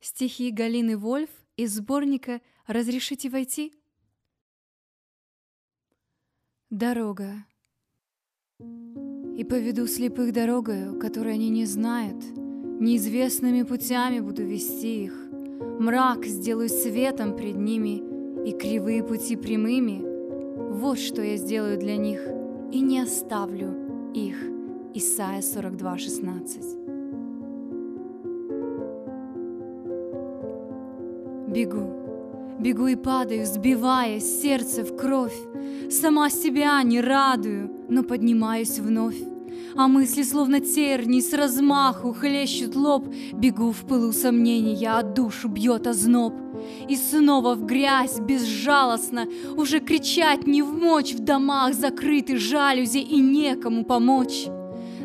Стихи Галины Вольф из сборника «Разрешите войти?» Дорога. И поведу слепых дорогою, которой они не знают. Неизвестными путями буду вести их. Мрак сделаю светом пред ними, и кривые пути прямыми. Вот что я сделаю для них, и не оставлю их. Исайя 42, 16. Бегу, бегу и падаю, сбивая сердце в кровь. Сама себя не радую, но поднимаюсь вновь. А мысли, словно терни, с размаху хлещут лоб. Бегу в пылу сомнений, я от душу бьет озноб. И снова в грязь безжалостно, уже кричать не в мочь, в домах закрыты жалюзи и некому помочь.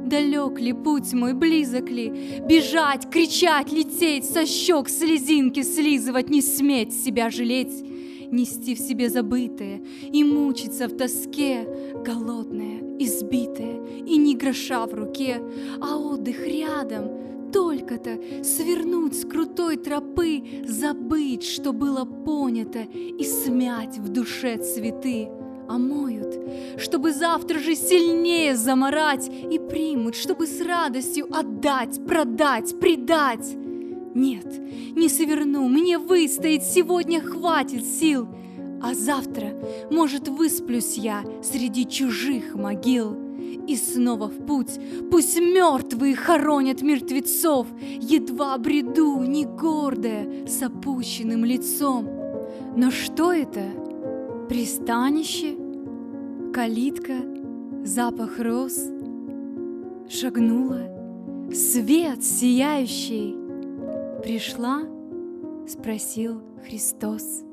Далек ли путь мой, близок ли? Бежать, кричать, лететь, со щек слезинки слизывать, не сметь себя жалеть, нести в себе забытое и мучиться в тоске, голодная, избитая и ни гроша в руке, а отдых рядом, только-то свернуть с крутой тропы, забыть, что было понято, и смять в душе цветы омоют, чтобы завтра же сильнее заморать и примут, чтобы с радостью отдать, продать, предать. Нет, не сверну, мне выстоять сегодня хватит сил, а завтра, может, высплюсь я среди чужих могил. И снова в путь, пусть мертвые хоронят мертвецов, Едва бреду, не гордая, с опущенным лицом. Но что это? Пристанище? Калитка? Запах роз? Шагнула? Свет сияющий! Пришла? Спросил Христос.